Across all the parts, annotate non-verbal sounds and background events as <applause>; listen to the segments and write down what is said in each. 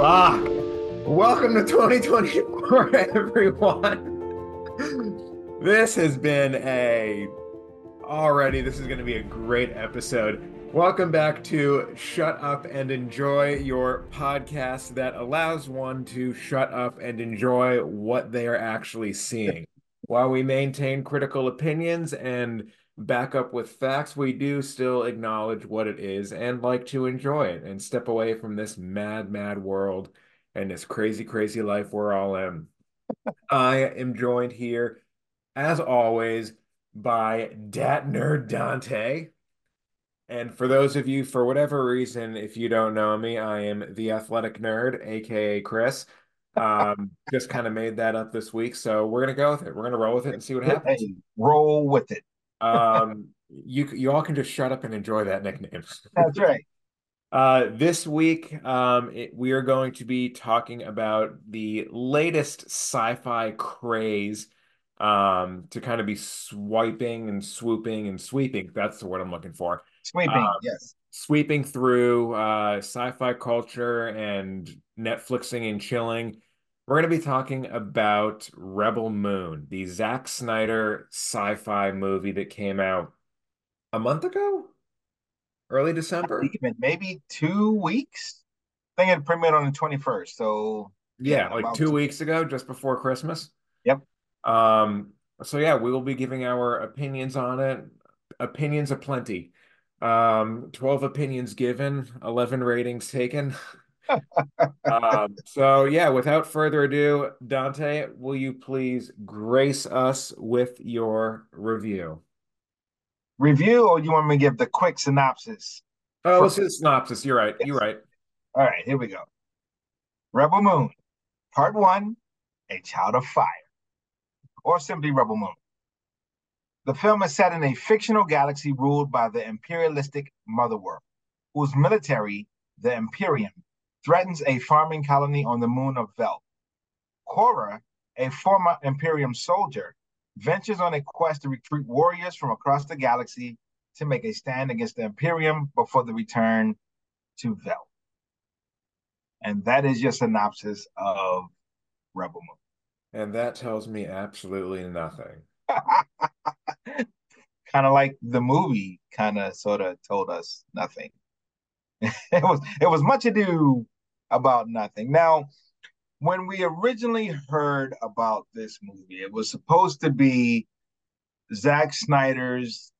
Ah, welcome to 2024, <laughs> everyone. This has been a already. This is going to be a great episode. Welcome back to Shut Up and Enjoy, your podcast that allows one to shut up and enjoy what they are actually seeing. While we maintain critical opinions and back up with facts, we do still acknowledge what it is and like to enjoy it and step away from this mad, mad world and this crazy, crazy life we're all in. I am joined here, as always, by Dat Nerd Dante. And for those of you, for whatever reason, if you don't know me, I am the athletic nerd, aka Chris. Um, just kind of made that up this week, so we're gonna go with it. We're gonna roll with it and see what happens. Hey, roll with it. Um, you you all can just shut up and enjoy that nickname. That's right. Uh, this week, um, it, we are going to be talking about the latest sci-fi craze. Um, to kind of be swiping and swooping and sweeping. That's the word I'm looking for. Sweeping, Um, yes. Sweeping through uh, sci-fi culture and Netflixing and chilling. We're going to be talking about Rebel Moon, the Zack Snyder sci-fi movie that came out a month ago, early December. Maybe two weeks. I think it premiered on the 21st. So Yeah, Yeah, like two two- weeks ago, just before Christmas. Yep. Um, so yeah, we will be giving our opinions on it. Opinions aplenty. Um, 12 opinions given, 11 ratings taken. <laughs> Um, so yeah, without further ado, Dante, will you please grace us with your review? review, or you want me to give the quick synopsis? Oh, let's do the synopsis. You're right. You're right. All right, here we go. Rebel Moon, Part One, A Child of Fire, or simply Rebel Moon. The film is set in a fictional galaxy ruled by the imperialistic Mother World, whose military, the Imperium, threatens a farming colony on the moon of Veldt. Cora, a former Imperium soldier, ventures on a quest to recruit warriors from across the galaxy to make a stand against the Imperium before the return to Veldt. And that is your synopsis of Rebel Moon. And that tells me absolutely nothing. <laughs> Kind of like the movie kind of sort of told us nothing. <laughs> it was it was much ado about nothing. Now, when we originally heard about this movie, it was supposed to be Zack Snyder's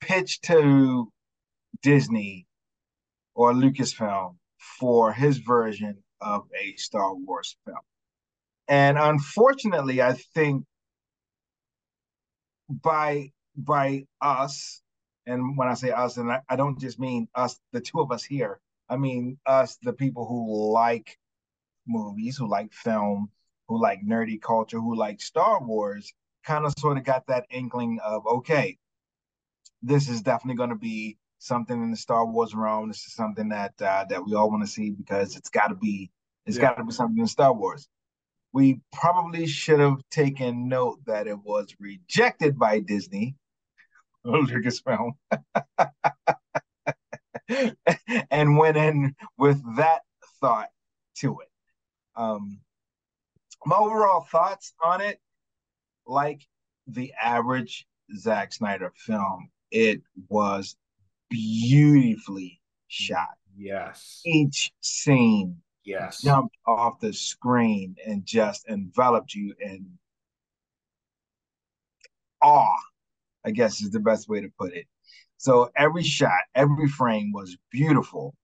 pitch to Disney or Lucasfilm for his version of a Star Wars film. And unfortunately, I think by by us, and when I say us, and I, I don't just mean us, the two of us here, I mean us, the people who like movies, who like film, who like nerdy culture, who like Star Wars, kind of sort of got that inkling of okay, this is definitely going to be something in the Star Wars realm. This is something that uh, that we all want to see because it's got to be it's Yeah. got to be something in Star Wars. We probably should have taken note that it was rejected by Disney, Lucasfilm, and went in with that thought to it. Um, my overall thoughts on it, like the average Zack Snyder film, it was beautifully shot. Yes. Each scene Yes. jumped off the screen and just enveloped you in awe, I guess is the best way to put it. So every shot, every frame was beautiful.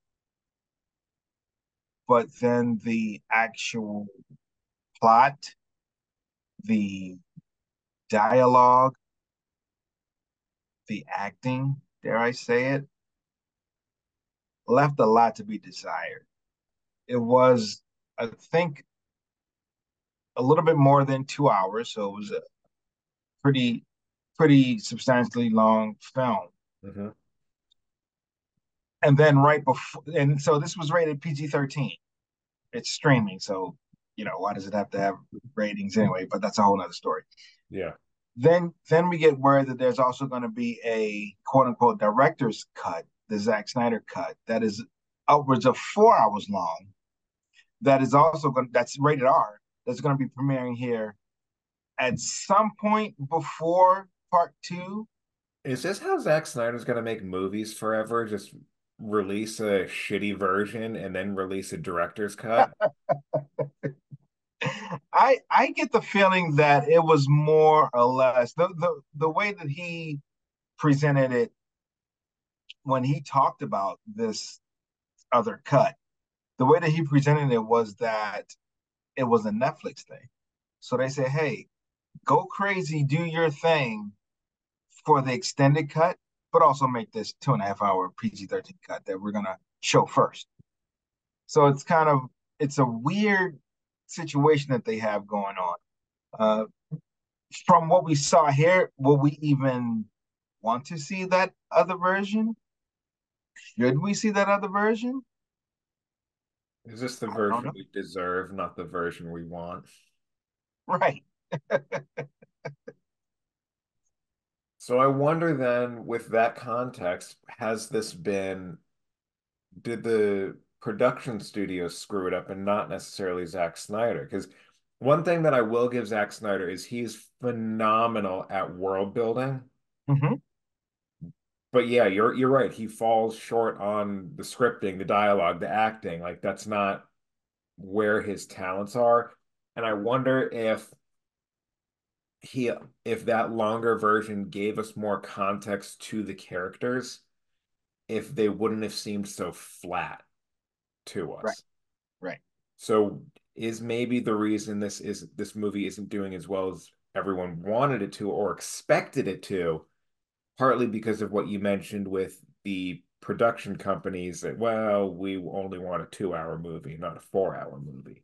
But then the actual plot, the dialogue, the acting, dare I say it, left a lot to be desired. It was, I think, a little bit more than two hours, so it was a pretty, pretty substantially long film. Mhm. And then right before, and so this was rated PG 13. It's streaming, so you know why does it have to have ratings anyway? But that's a whole nother story. Yeah. Then, then we get word that there's also going to be a quote unquote director's cut, the Zack Snyder cut, that is upwards of four hours long. that is also going that's rated R that's going to be premiering here at some point before part two. Is this how Zack Snyder's going to make movies forever? Just release a shitty version and then release a director's cut? <laughs> I I get the feeling that it was more or less the the the way that he presented it when he talked about this other cut. The way that he presented it was that it was a Netflix thing. So they say, "Hey, go crazy, do your thing for the extended cut, but also make this two and a half hour PG 13 cut that we're going to show first. So it's kind of, it's a weird situation that they have going on. Uh, from what we saw here, will we even want to see that other version? Should we see that other version? Is this the version we deserve, not the version we want? Right. <laughs> so I wonder then, with that context, has this been, did the production studio screw it up and not necessarily Zack Snyder? Because one thing that I will give Zack Snyder is he's phenomenal at world building. Mm-hmm. But yeah, you're you're right. He falls short on the scripting, the dialogue, the acting. Like that's not where his talents are. And I wonder if he if that longer version gave us more context to the characters if they wouldn't have seemed so flat to us. Right. Right. So is maybe the reason this is this movie isn't doing as well as everyone wanted it to or expected it to partly because of what you mentioned with the production companies that well we only want a two hour movie not a four hour movie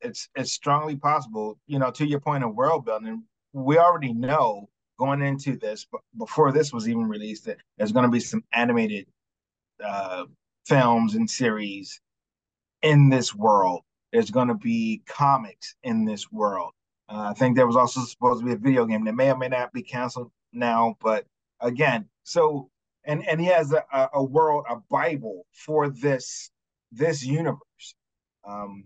it's it's strongly possible. You know, to your point of world building, we already know going into this, but before this was even released, that there's going to be some animated uh, films and series in this world. There's going to be comics in this world. Uh, I think there was also supposed to be a video game that may or may not be canceled now, but again, so and and he has a, a world, a Bible for this this universe. Um,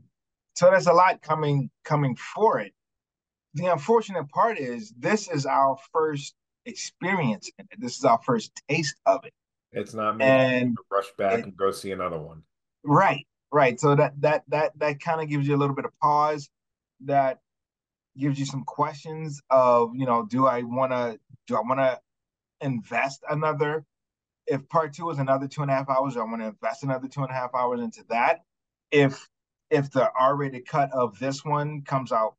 so there's a lot coming coming for it. The unfortunate part is this is our first experience in it. This is our first taste of it. It's not me and rush back it, and go see another one. Right, right. So that that that that kind of gives you a little bit of pause. That gives you some questions of you know, do I want to do I want to invest another? If part two is another two and a half hours, I want to invest another two and a half hours into that. If if the R-rated cut of this one comes out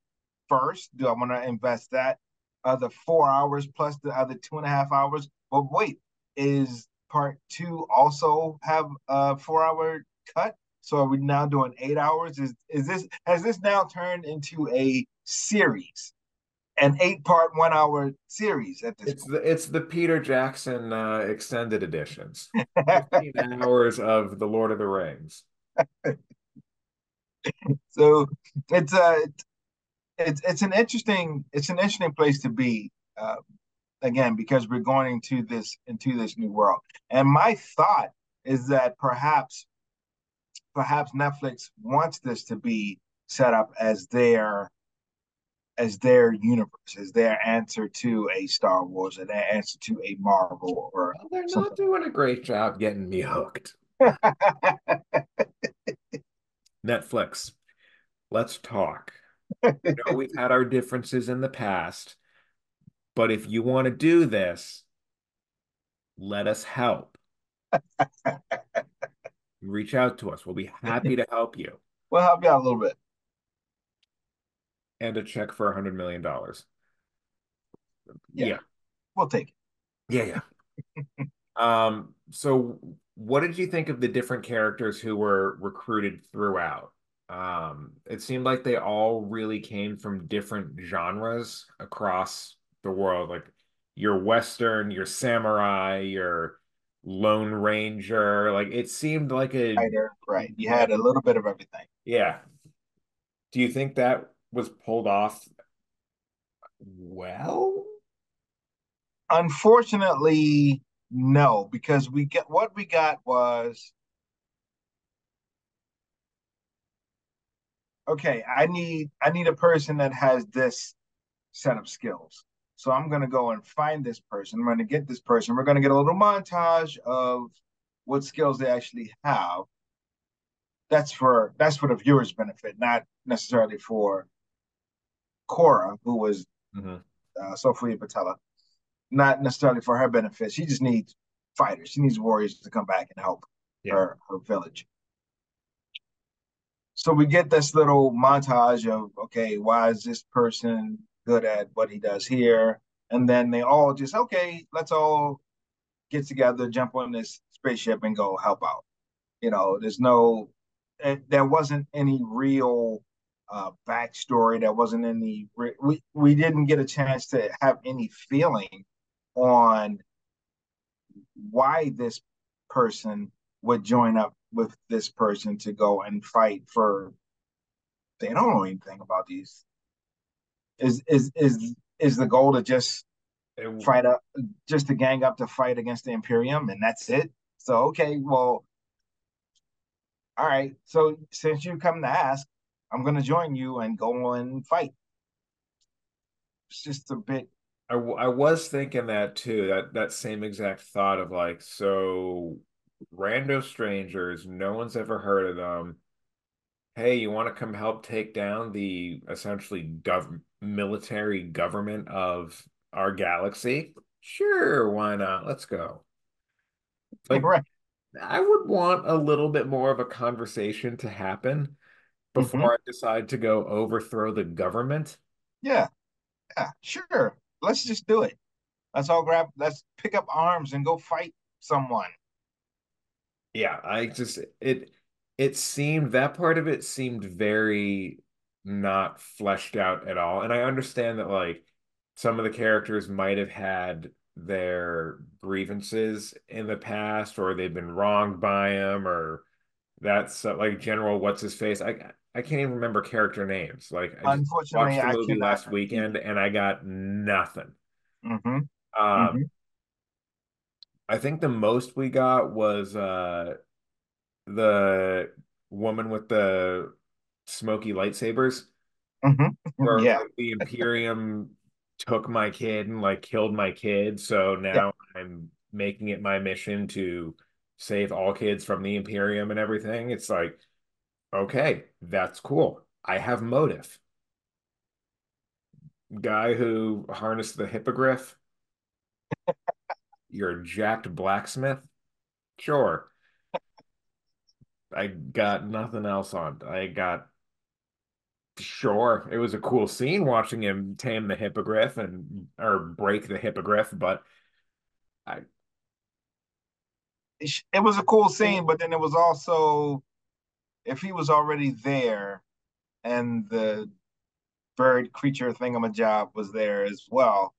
first, do I want to invest that other four hours plus the other two and a half hours? But wait, is part two also have a four-hour cut? So are we now doing eight hours? Is is this has this now turned into a series? An eight-part, one-hour series at this. It's point. the it's the Peter Jackson uh, extended editions. <laughs> Fifteen hours of the Lord of the Rings. <laughs> <laughs> so it's a uh, it's it's an interesting it's an interesting place to be uh, again because we're going into this into this new world. And my thought is that perhaps perhaps Netflix wants this to be set up as their as their universe, as their answer to a Star Wars, and their answer to a Marvel or well, they're something. not doing a great job getting me hooked. <laughs> Netflix, let's talk. <laughs> you know, we've had our differences in the past, but if you want to do this, let us help. <laughs> Reach out to us. We'll be happy to help you. We'll help you out a little bit. And a check for a hundred million dollars. Yeah. yeah. We'll take it. Yeah, yeah. <laughs> um, so what did you think of the different characters who were recruited throughout? Um, it seemed like they all really came from different genres across the world, like your Western, your samurai, your Lone Ranger. Like it seemed like a right. You had a little bit of everything. Yeah. Do you think that was pulled off well? Unfortunately, no, because we get what we got was okay, I need I need a person that has this set of skills. So I'm going to go and find this person. I'm going to get this person. We're going to get a little montage of what skills they actually have. That's for that's for the viewer's benefit, not necessarily for Cora, who was mm-hmm. uh, Sofia Boutella, not necessarily for her benefit. She just needs fighters. She needs warriors to come back and help yeah. her her village. So we get this little montage of okay, why is this person good at what he does here? And then they all just okay, let's all get together, jump on this spaceship, and go help out. You know, there's no, eh, there wasn't any real uh, backstory. There wasn't any. We we didn't get a chance to have any feeling on why this person would join up with this person to go and fight for. They don't know anything about these. Is is is is the goal to just fight up, just to gang up to fight against the Imperium, and that's it? So okay, well, all right. So since you come to ask, I'm going to join you and go and fight. It's just a bit. I, I was thinking that too. That that same exact thought of like, so rando strangers, no one's ever heard of them. Hey, you want to come help take down the essentially gov- military government of our galaxy? Sure, why not? Let's go. Like. I would want a little bit more of a conversation to happen before mm-hmm. I decide to go overthrow the government. Yeah. Yeah, sure. Let's just do it. Let's all grab let's pick up arms and go fight someone. Yeah, I just it it seemed that part of it seemed very not fleshed out at all. And I understand that like some of the characters might have had their grievances in the past or they've been wronged by him or that's uh, like general what's his face i I can't even remember character names. Like I Unfortunately, watched the movie last weekend and I got nothing. Mm-hmm. Um, mm-hmm. I think the most we got was uh, the woman with the smoky lightsabers. Mm-hmm. <laughs> Where yeah. the Imperium took my kid and like killed my kid. So now yeah. I'm making it my mission to save all kids from the Imperium and everything. It's like Okay, that's cool. I have motive. Guy who harnessed the hippogriff. <laughs> You're a jacked blacksmith. Sure. I got nothing else on. I got sure. It was a cool scene watching him tame the hippogriff and or break the hippogriff, but I it was a cool scene, but then it was also if he was already there and the bird creature thingamajob was there as well,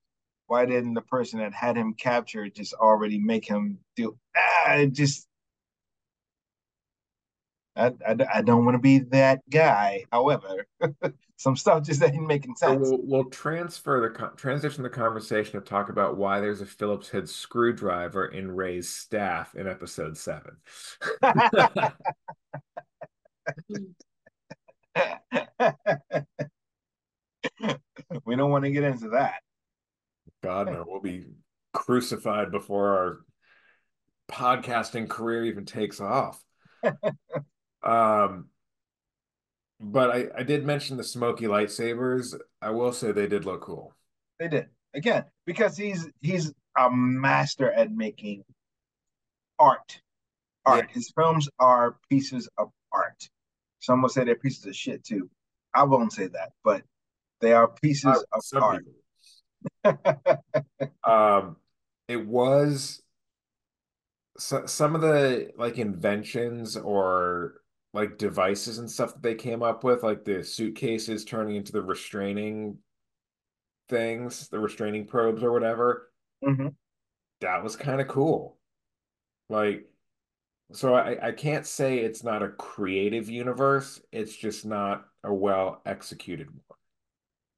why didn't the person that had him captured just already make him do ah just I, I, I don't want to be that guy. However, <laughs> some stuff just ain't making sense. So we'll, we'll, transfer the transition the conversation to talk about why there's a Phillips head screwdriver in Rey's staff in episode seven. <laughs> we don't want to get into that. God, no, we'll be crucified before our podcasting career even takes off. <laughs> um, but I, I did mention the smoky lightsabers. I will say they did look cool. They did again because he's he's a master at making art. Art. Yeah. His films are pieces of art. Some will say they're pieces of shit too. I won't say that, but they are pieces uh, of art. um, it was so, some of the like inventions or like devices and stuff that they came up with, like the suitcases turning into the restraining things, the restraining probes or whatever. Mm-hmm. That was kind of cool. Like so I, I can't say it's not a creative universe. It's just not a well executed one.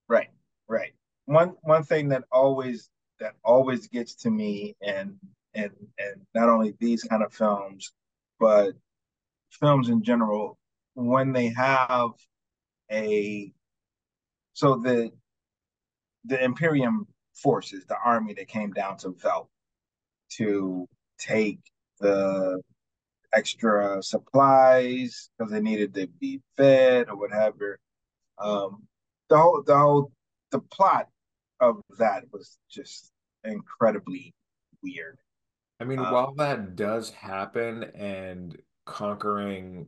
Right, right. One one thing that always that always gets to me and and and not only these kind of films, but films in general, when they have a so the the Imperium forces, the army that came down to Veldt to take the extra supplies because they needed to be fed or whatever. Um, the whole the whole the plot of that was just incredibly weird. I mean, um, while that does happen and conquering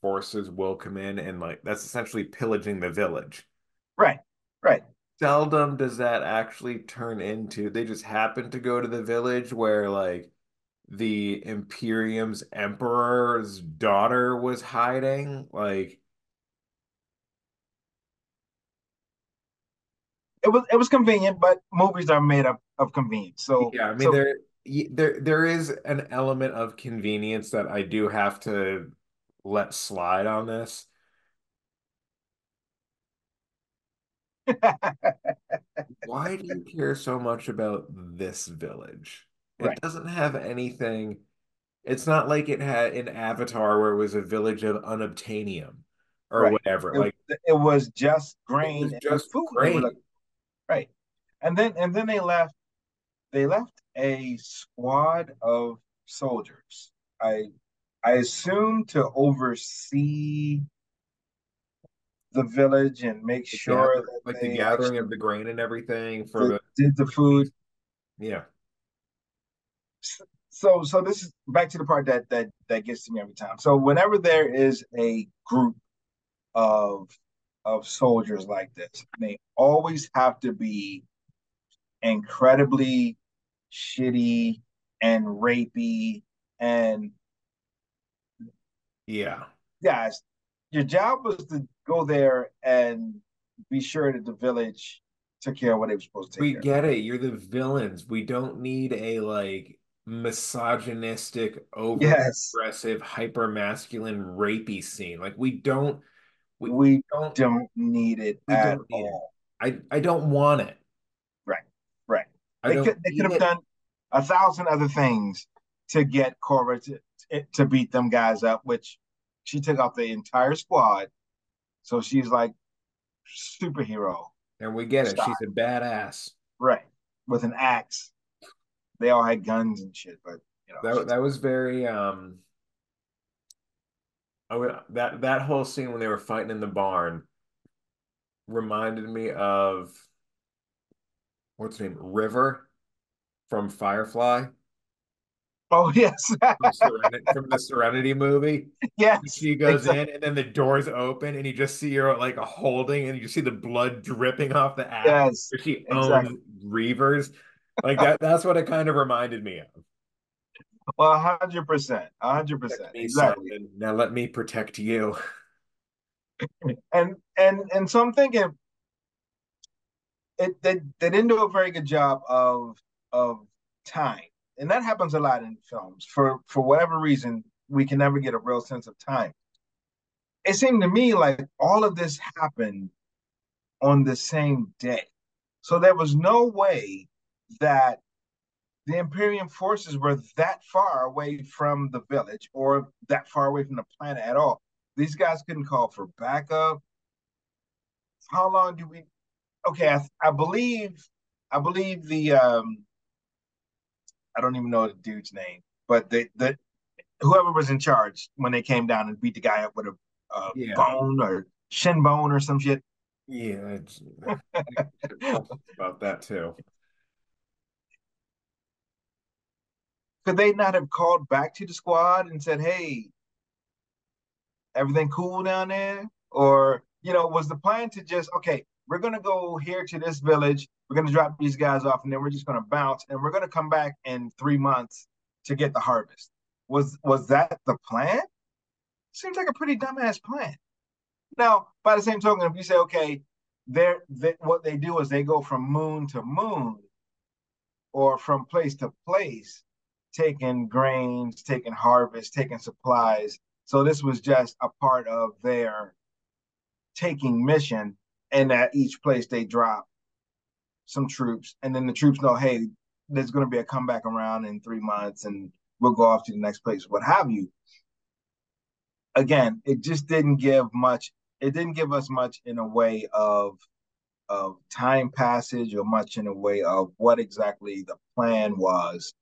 forces will come in and like that's essentially pillaging the village. Right. Right. Seldom does that actually turn into they just happen to go to the village where like the Imperium's emperor's daughter was hiding. Like it was it was convenient, but movies are made up of convenience. So yeah, I mean so, there there there is an element of convenience that I do have to let slide on this. Why do you care so much about this village? It right. doesn't have anything. It's not like it had an Avatar where it was a village of unobtainium or right. whatever. It, like it was just grain, was just food. Grain. Like, right, and then and then they left. They left a squad of soldiers. I I assume to oversee the village and make the sure gather, like the gathering of the grain and everything for the, the did the food. Yeah. So so this is back to the part that that that gets to me every time. So whenever there is a group of of soldiers like this, they always have to be incredibly shitty and rapey and yeah. Guys your job was to go there and be sure that the village took care of what they were supposed to we get it. You're the villains. We don't need a like misogynistic over aggressive yes. hyper masculine rapey scene. Like we don't we, we don't, don't need it at all it. i i don't want it. Right. Right. They could, they could have done a thousand other things to get Cora to, to beat them guys up, which she took out the entire squad. So she's like superhero. And we get it. She's a badass. Right. With an axe. They all had guns and shit, but you know. That, that was very um I would, that that whole scene when they were fighting in the barn reminded me of what's her name? River from Firefly. Oh <laughs> yes, from, Serenity, from, the Serenity movie. Yes, she goes exactly. in, and then the doors open, and you just see her like a holding, and you see the blood dripping off the ass. Yes, she owns exactly. Reavers. Like that. that's what it kind of reminded me of. Well, hundred percent, hundred percent, exactly. Simon. Now let me protect you. And and and so I'm thinking, it they, they didn't do a very good job of of time. And that happens a lot in films. For for whatever reason we can never get a real sense of time. It seemed to me like all of this happened on the same day. So there was no way that the imperium forces were that far away from the village or that far away from the planet at all. These guys couldn't call for backup. How long do we okay, I, I believe I believe the um I don't even know the dude's name, but the the whoever was in charge when they came down and beat the guy up with a, a yeah. bone or shin bone or some shit. Yeah, <laughs> about that too. Could they not have called back to the squad and said, "Hey, everything cool down there?" Or you know, was the plan to just okay? we're going to go here to this village. We're going to drop these guys off, and then we're just going to bounce, and we're going to come back in three months to get the harvest. Was was that the plan? Seems like a pretty dumbass plan. Now, by the same token, if you say, okay, they're, they, what they do is they go from moon to moon, or from place to place, taking grains, taking harvest, taking supplies. So this was just a part of their taking mission and at each place they drop some troops, and then the troops know, hey, there's going to be a comeback around in three months, and we'll go off to the next place, what have you. Again, it just didn't give much it didn't give us much in a way of of time passage or much in a way of what exactly the plan was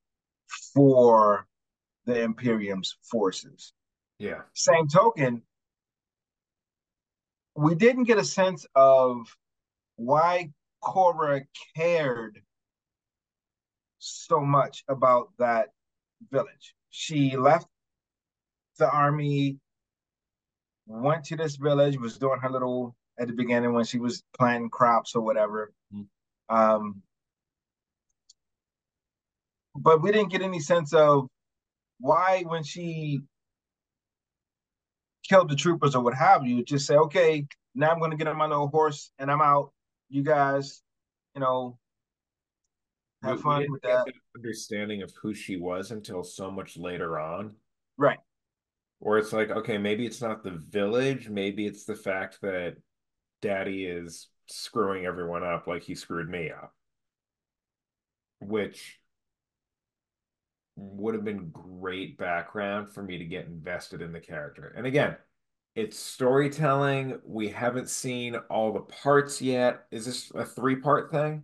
for the Imperium's forces. Yeah. Same token, we didn't get a sense of why Cora cared so much about that village. She left the army, went to this village, was doing her little at the beginning when she was planting crops or whatever. Mm-hmm. Um, but we didn't get any sense of why when she killed the troopers or what have you, just say, okay, now I'm gonna get on my little horse and I'm out. You guys, you know, have we, fun we with that. Understanding of who she was until so much later on. Right. Or it's like, okay, maybe it's not the village, maybe it's the fact that daddy is screwing everyone up like he screwed me up. Which would have been great background for me to get invested in the character. And again, it's storytelling. We haven't seen all the parts yet. Is this a three part thing?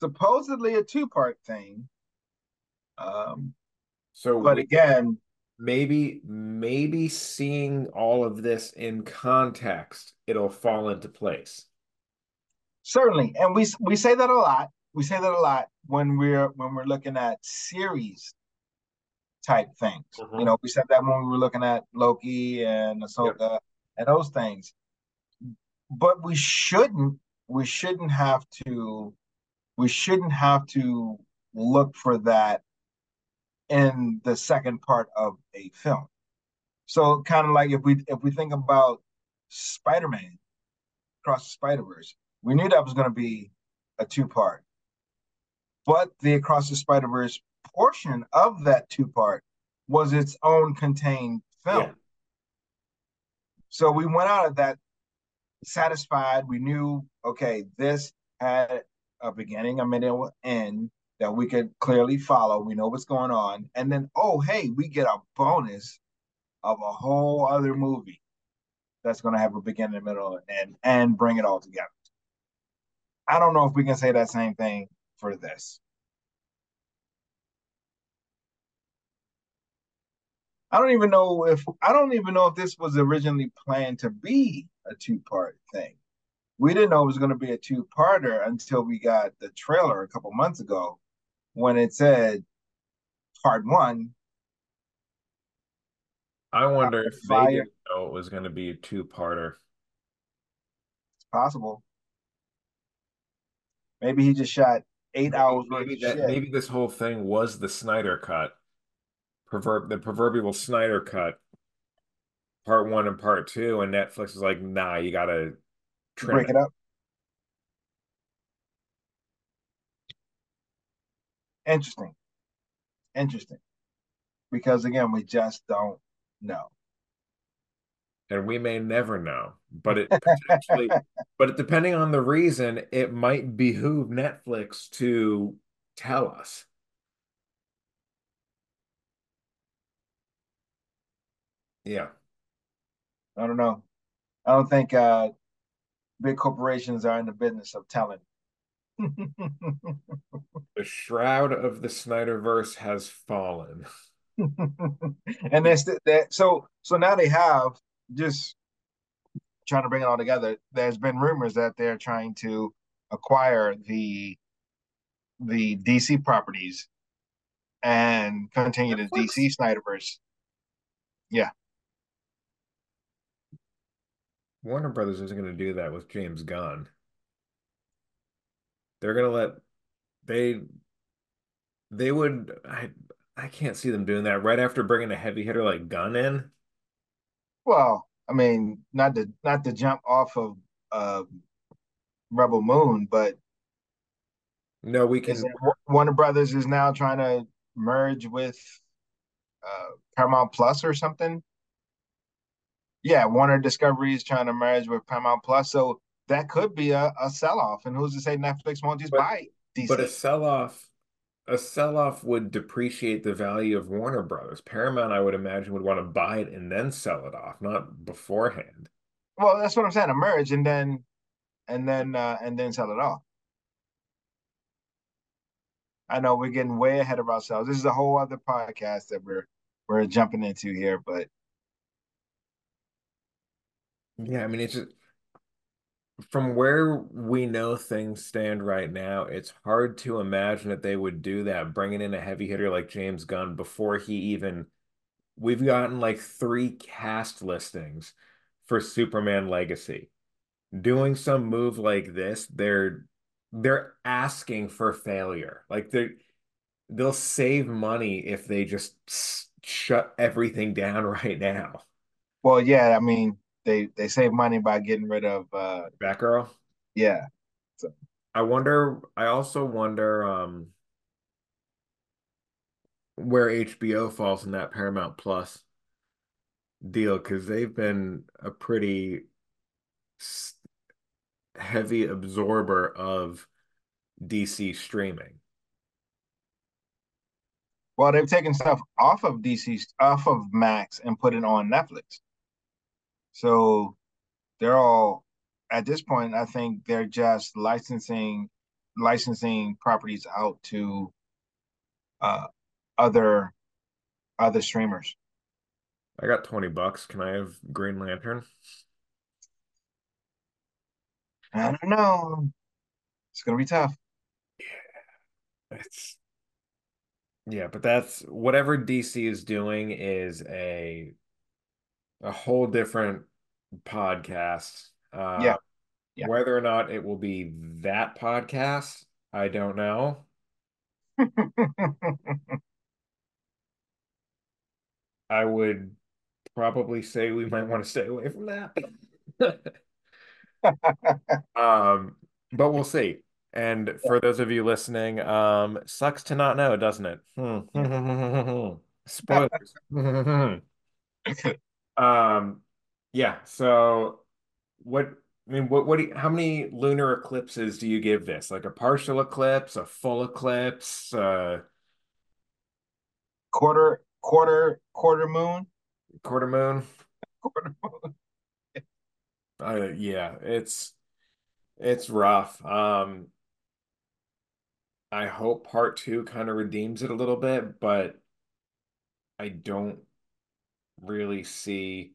Supposedly a two part thing. Um, so, but again, maybe maybe seeing all of this in context, it'll fall into place. Certainly, and we we say that a lot. We say that a lot when we're when we're looking at series type things. Mm-hmm. You know, we said that when we were looking at Loki and Ahsoka yep. and those things. But we shouldn't we shouldn't have to we shouldn't have to look for that in the second part of a film. So kind of like if we if we think about Spider-Man across the Spider-Verse, we knew that was going to be a two-part. But the Across the Spider Verse portion of that two part was its own contained film. Yeah. So we went out of that satisfied. We knew, okay, this had a beginning, a middle, end that we could clearly follow. We know what's going on. And then, oh, hey, we get a bonus of a whole other movie that's going to have a beginning, middle, and and bring it all together. I don't know if we can say that same thing for this. I don't even know if I don't even know if this was originally planned to be a two-part thing. We didn't know it was going to be a two-parter until we got the trailer a couple months ago when it said part one. I wonder if they didn't know it was going to be a two-parter. It's possible. Maybe he just shot eight maybe, hours. Maybe that shit. maybe this whole thing was the Snyder cut. Proverb the proverbial Snyder cut, part one and part two, and Netflix is like, nah, you gotta break it. it up. Interesting. Interesting. Because again, we just don't know and we may never know but it <laughs> potentially but depending on the reason it might behoove netflix to tell us yeah. I don't know. I don't think uh big corporations are in the business of telling. <laughs> The shroud of the snyderverse has fallen. <laughs> And that's the, that so so now they have just trying to bring it all together, there's been rumors that they're trying to acquire the the DC properties and continue the DC Snyderverse. Yeah. Warner Brothers isn't going to do that with James Gunn. They're going to let they they would I I can't see them doing that right after bringing a heavy hitter like Gunn in. Well, I mean, not to not to jump off of uh, Rebel Moon, but no, we can. Warner Brothers is now trying to merge with uh, Paramount Plus or something. Yeah, Warner Discovery is trying to merge with Paramount Plus, so that could be a, a sell off. And who's to say Netflix won't just but, buy DC? But a sell off a sell-off would depreciate the value of Warner Brothers. Paramount, I would imagine, would want to buy it and then sell it off, not beforehand. Well, that's what I'm saying. A merge and then and then uh and then sell it off. I know we're getting way ahead of ourselves. This is a whole other podcast that we're we're jumping into here, but Yeah, I mean, it's just from where we know things stand right now, it's hard to imagine that they would do that, bringing in a heavy hitter like James Gunn before he even. We've gotten like three cast listings for Superman Legacy. Doing some move like this, they're they're asking for failure. Like they they'll save money if they just shut everything down <laughs> right now. well, yeah, I mean they they save money by getting rid of uh Batgirl. yeah. So I wonder, I also wonder um where HBO falls in that Paramount Plus deal because they've been a pretty heavy absorber of DC streaming. well they've taken stuff off of DC off of Max and put it on Netflix. So they're all at this point, I think they're just licensing licensing properties out to uh other other streamers. I got 20 bucks. Can I have Green Lantern? I don't know. It's gonna be tough. Yeah. It's yeah, but that's whatever DC is doing is a a whole different podcast. Uh, Yeah, yeah. whether or not it will be that podcast, I don't know. <laughs> I would probably say we might want to stay away from that. <laughs> Um, but we'll see. And for those of you listening, um, sucks to not know, doesn't it? Hmm. <laughs> Spoilers. Um, yeah. So, what? I mean, what? What? Do you, how many lunar eclipses do you give this? Like a partial eclipse, a full eclipse, uh, quarter quarter quarter moon. quarter moon? Quarter moon. <laughs> Uh, yeah, it's it's rough. Um, I hope part two kind of redeems it a little bit, but I don't really see.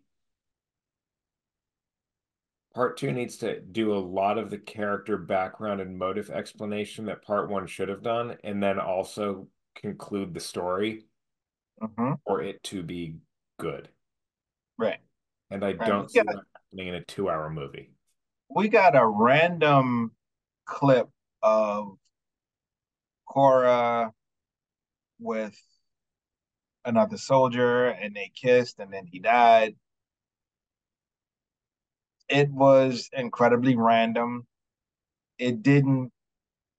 Part two needs to do a lot of the character background and motive explanation that part one should have done, and then also conclude the story hmm for it to be good. Right. And I Right. don't see got that happening in a two-hour movie. we got a random clip of Cora with another soldier and they kissed and then he died. It was incredibly random. It didn't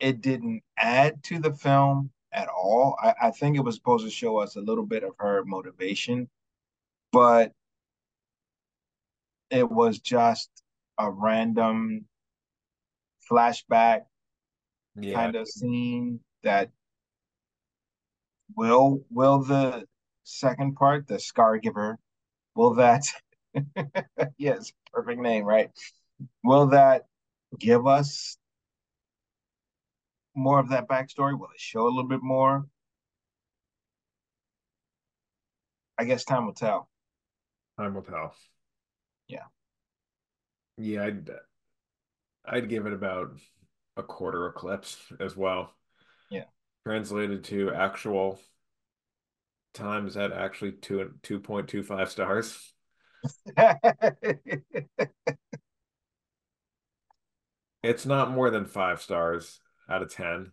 it didn't add to the film at all. I, I think it was supposed to show us a little bit of her motivation, but it was just a random flashback Yeah, kind of scene that will will the second part, the Scar Giver, will that <laughs> yes, perfect name, right? Will that give us more of that backstory? Will it show a little bit more? I guess time will tell. time will tell. Yeah. Yeah, I'd I'd give it about a quarter eclipse as well. Yeah. Translated to actual time is that actually two two point two five stars? It's not more than five stars out of ten.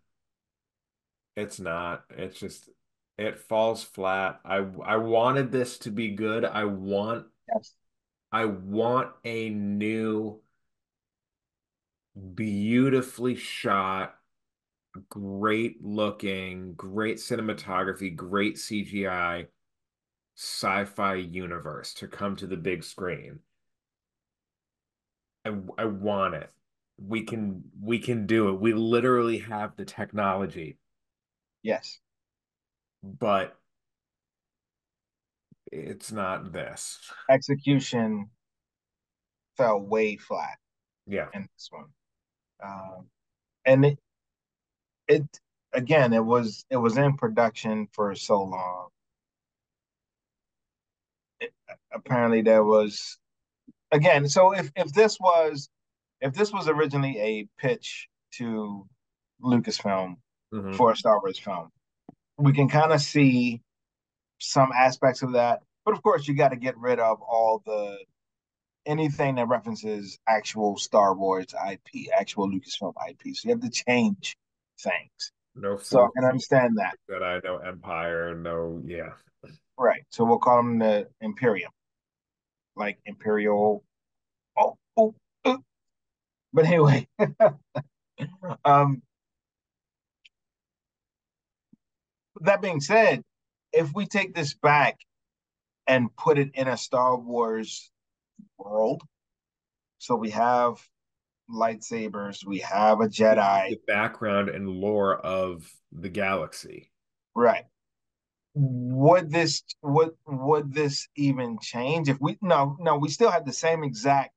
It's not. It's just it falls flat. I I wanted this to be good. I want Yes. I want a new beautifully shot, great looking, great cinematography, great CGI sci-fi universe to come to the big screen. I I want it. We can we can do it. We literally have the technology. Yes. But it's not this. Execution fell way flat. Yeah. In this one. Um, and it, it again, it was it was in production for so long. It, apparently, there was again. So if if this was if this was originally a pitch to Lucasfilm mm-hmm. for a Star Wars film, we can kind of see some aspects of that. But of course, you got to get rid of all the anything that references actual Star Wars IP, actual Lucasfilm IP. So you have to change things. No, so I can understand that. That I know Empire, no, yeah. Right. So we'll call them the Imperium, like Imperial. Oh, oh, oh. but anyway, <laughs> um, that being said, if we take this back and put it in a Star Wars world, so we have lightsabers, we have a Jedi. The background and lore of the galaxy. Right. Would this would would this even change if we no no we still have the same exact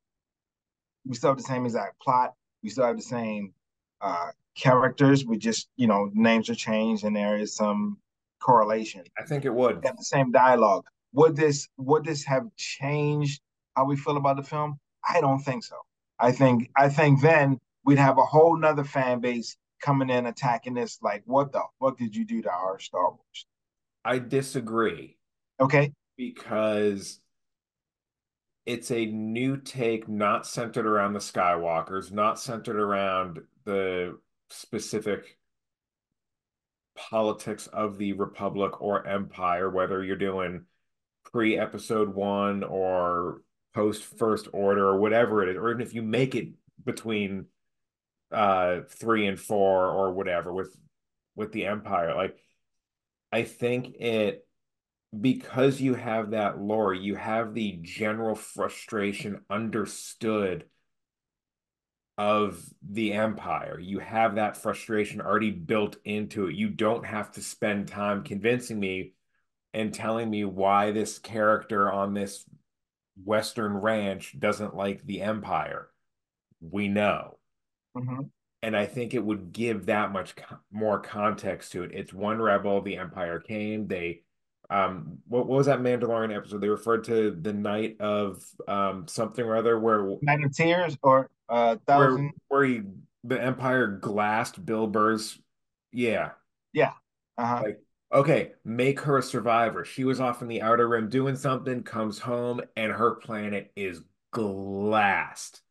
we still have the same exact plot. We still have the same uh characters. We just you know names are changed and there is some correlation. I think it would. Have the same dialogue. Would this would this have changed how we feel about the film? I don't think so I think I think then we'd have a whole nother fan base coming in attacking this like what the fuck did you do to our Star Wars? I disagree. Okay. Because it's a new take not centered around the Skywalkers, not centered around the specific politics of the Republic or Empire, whether you're doing pre episode one or post first order or whatever it is, or even if you make it between uh three and four or whatever with with the Empire, like I think it because you have that lore, you have the general frustration understood of the empire. You have that frustration already built into it. You don't have to spend time convincing me and telling me why this character on this Western Ranch doesn't like the Empire. We know. Mm-hmm. And I think it would give that much co- more context to it. It's one rebel, the Empire came, they um what, what was that Mandalorian episode? They referred to the night of um something or other where Night of Tears or uh thousand where, where he the Empire glassed Bill Burr's yeah. Yeah. Uh-huh. Like okay, make her a survivor. She was off in the outer rim doing something, comes home, and her planet is glassed.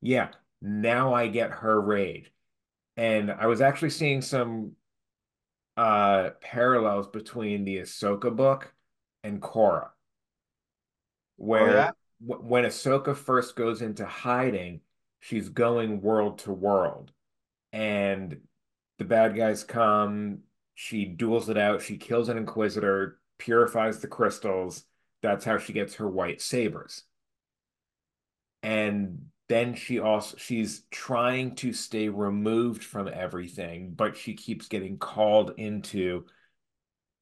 Yeah, now I get her rage. And I was actually seeing some uh parallels between the Ahsoka book and Kora. Where oh, yeah? w- when Ahsoka first goes into hiding, she's going world to world. And the bad guys come, she duels it out. She kills an inquisitor, purifies the crystals. That's how she gets her white sabers. And then she also she's trying to stay removed from everything, but she keeps getting called into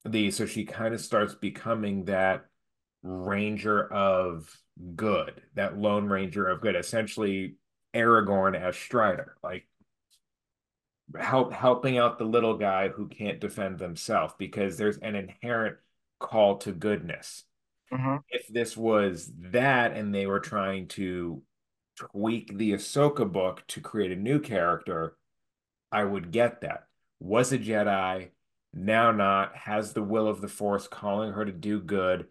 the so she kind of starts becoming that ranger of good, that lone ranger of good, essentially Aragorn as Strider. Like help helping out the little guy who can't defend themselves because there's an inherent call to goodness. Mm-hmm. If this was that and they were trying to tweak the Ahsoka book to create a new character, I would get that. Was a Jedi, now not, has the will of the Force calling her to do good.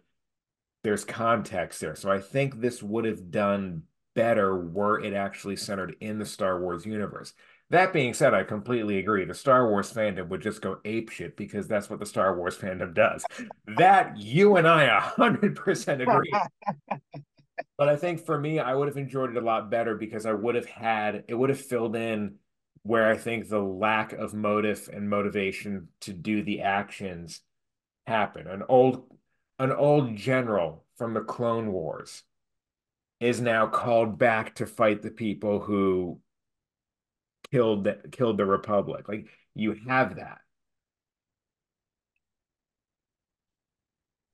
There's context there. So I think this would have done better were it actually centered in the Star Wars universe. That being said, I completely agree. The Star Wars fandom would just go apeshit because that's what the Star Wars fandom does. That you and I a hundred percent agree. <laughs> but I think for me, I would have enjoyed it a lot better because I would have had it would have filled in where I think the lack of motive and motivation to do the actions happen. An old an old general from the Clone Wars is now called back to fight the people who killed killed the republic. Like you have that.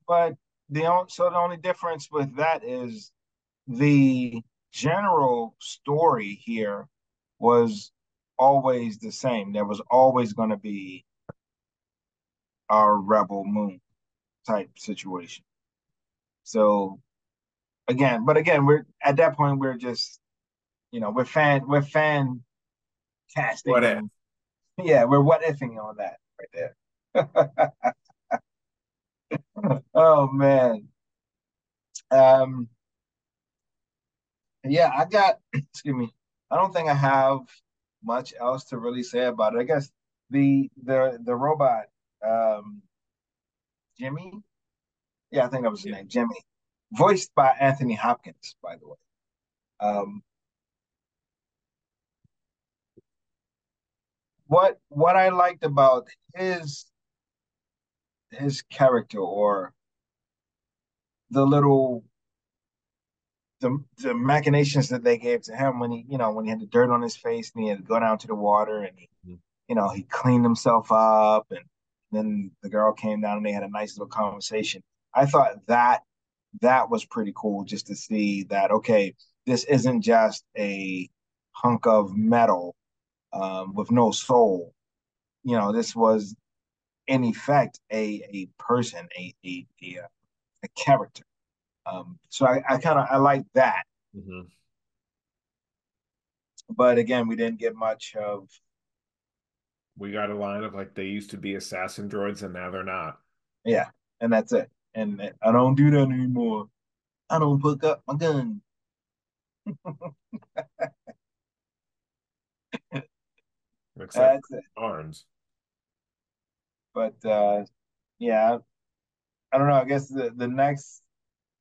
But the only, so the only difference with that is the general story here was always the same. There was always going to be a rebel moon type situation. So again, but again, we're at that point we're just you know, we're fan we're fan casting. What if? <laughs> Yeah, we're what ifing on that right there. <laughs> oh man. Um yeah, I got <clears throat> excuse me. I don't think I have much else to really say about it. I guess the the the robot um Jimmy. Yeah, I think that was his Yeah. name, Jimmy. Voiced by Anthony Hopkins, by the way. Um what what I liked about his his character or the little the the machinations that they gave to him when he you know when he had the dirt on his face and he had to go down to the water and he Mhm. you know he cleaned himself up and then the girl came down and they had a nice little conversation. I thought that that was pretty cool just to see that okay this isn't just a hunk of metal um, with no soul. You know, this was in effect a a person, a a a, uh, a character. Um, so I, I kind of I like that, Mhm. but again, we didn't get much of. We got a line of like they used to be assassin droids and now they're not. Yeah, and that's it. And I don't do that anymore. I don't pick up my gun. <laughs> That's it. arms. But uh, yeah, I don't know. I guess the the next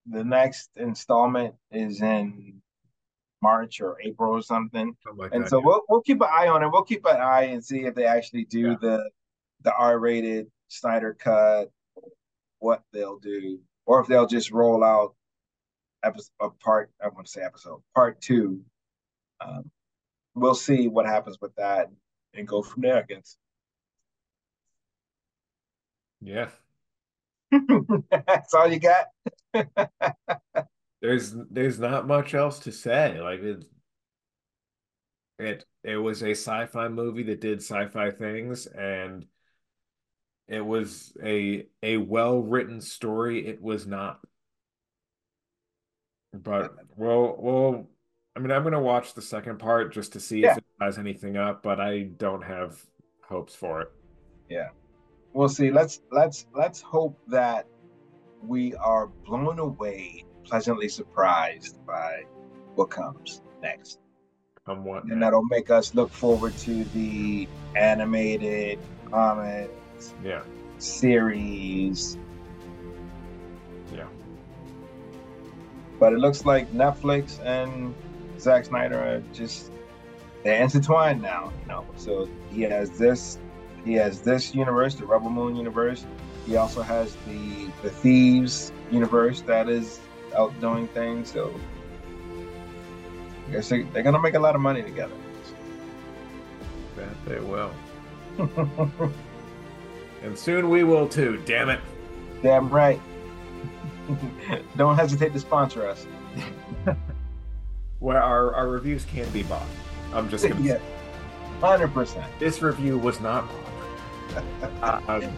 the next installment is in March or April or something. Something like And that. so yeah. we'll we'll keep an eye on it. We'll keep an eye and see if they actually do Yeah. the the R-rated Snyder cut, what they'll do, or if they'll just roll out episode a part. I want to say episode part two. Um, we'll see what happens with that and go from there. I guess. Yeah. <laughs> That's all you got. There's there's not much else to say. Like it it it was a sci-fi movie that did sci-fi things and it was a a well-written story. It was not. But we'll we'll I mean I'm gonna watch the second part just to see Yeah. if it ties anything up, but I don't have hopes for it. Yeah, we'll see. Let's let's let's hope that we are blown away, pleasantly surprised by what comes next. Come what and that'll make us look forward to the animated comics Yeah. series. Yeah. But it looks like Netflix and Zack Snyder are just they're intertwined now, you know. So he has this he has this universe, the Rebel Moon universe. He also has the the Thieves universe that is out doing things. So I guess they, they're gonna make a lot of money together. That they will. <laughs> And soon we will too, damn it. Damn right. <laughs> Don't hesitate to sponsor us. <laughs> Where our, our reviews can be bought. I'm just gonna yeah, hundred percent. this review was not bought. Um,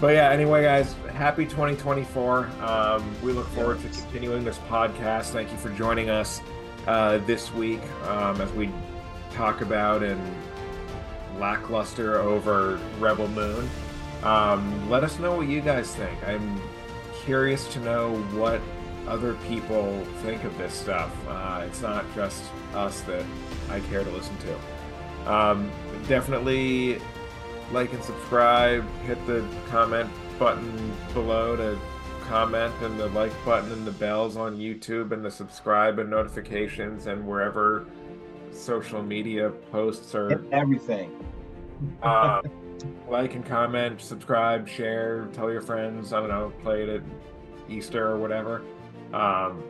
but yeah, anyway, guys, happy 2024. Um, we look forward to continuing this podcast. Thank you for joining us uh, this week um, as we talk about and lackluster over Rebel Moon. Um, let us know what you guys think. I'm curious to know what other people think of this stuff. Uh, it's not just us that I care to listen to. Um, definitely like and subscribe. Hit the comment button below to comment, and the like button and the bells on YouTube, and the subscribe and notifications, and wherever social media posts are. Everything. Um, <laughs> like and comment, subscribe, share, tell your friends. I don't know, play it at Easter or whatever. Um,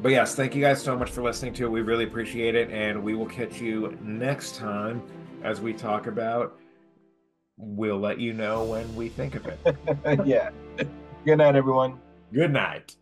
but yes, thank you guys so much for listening to it. We really appreciate it, and we will catch you next time as we talk about. We'll let you know when we think of it. <laughs> yeah. Good night, everyone. Good night.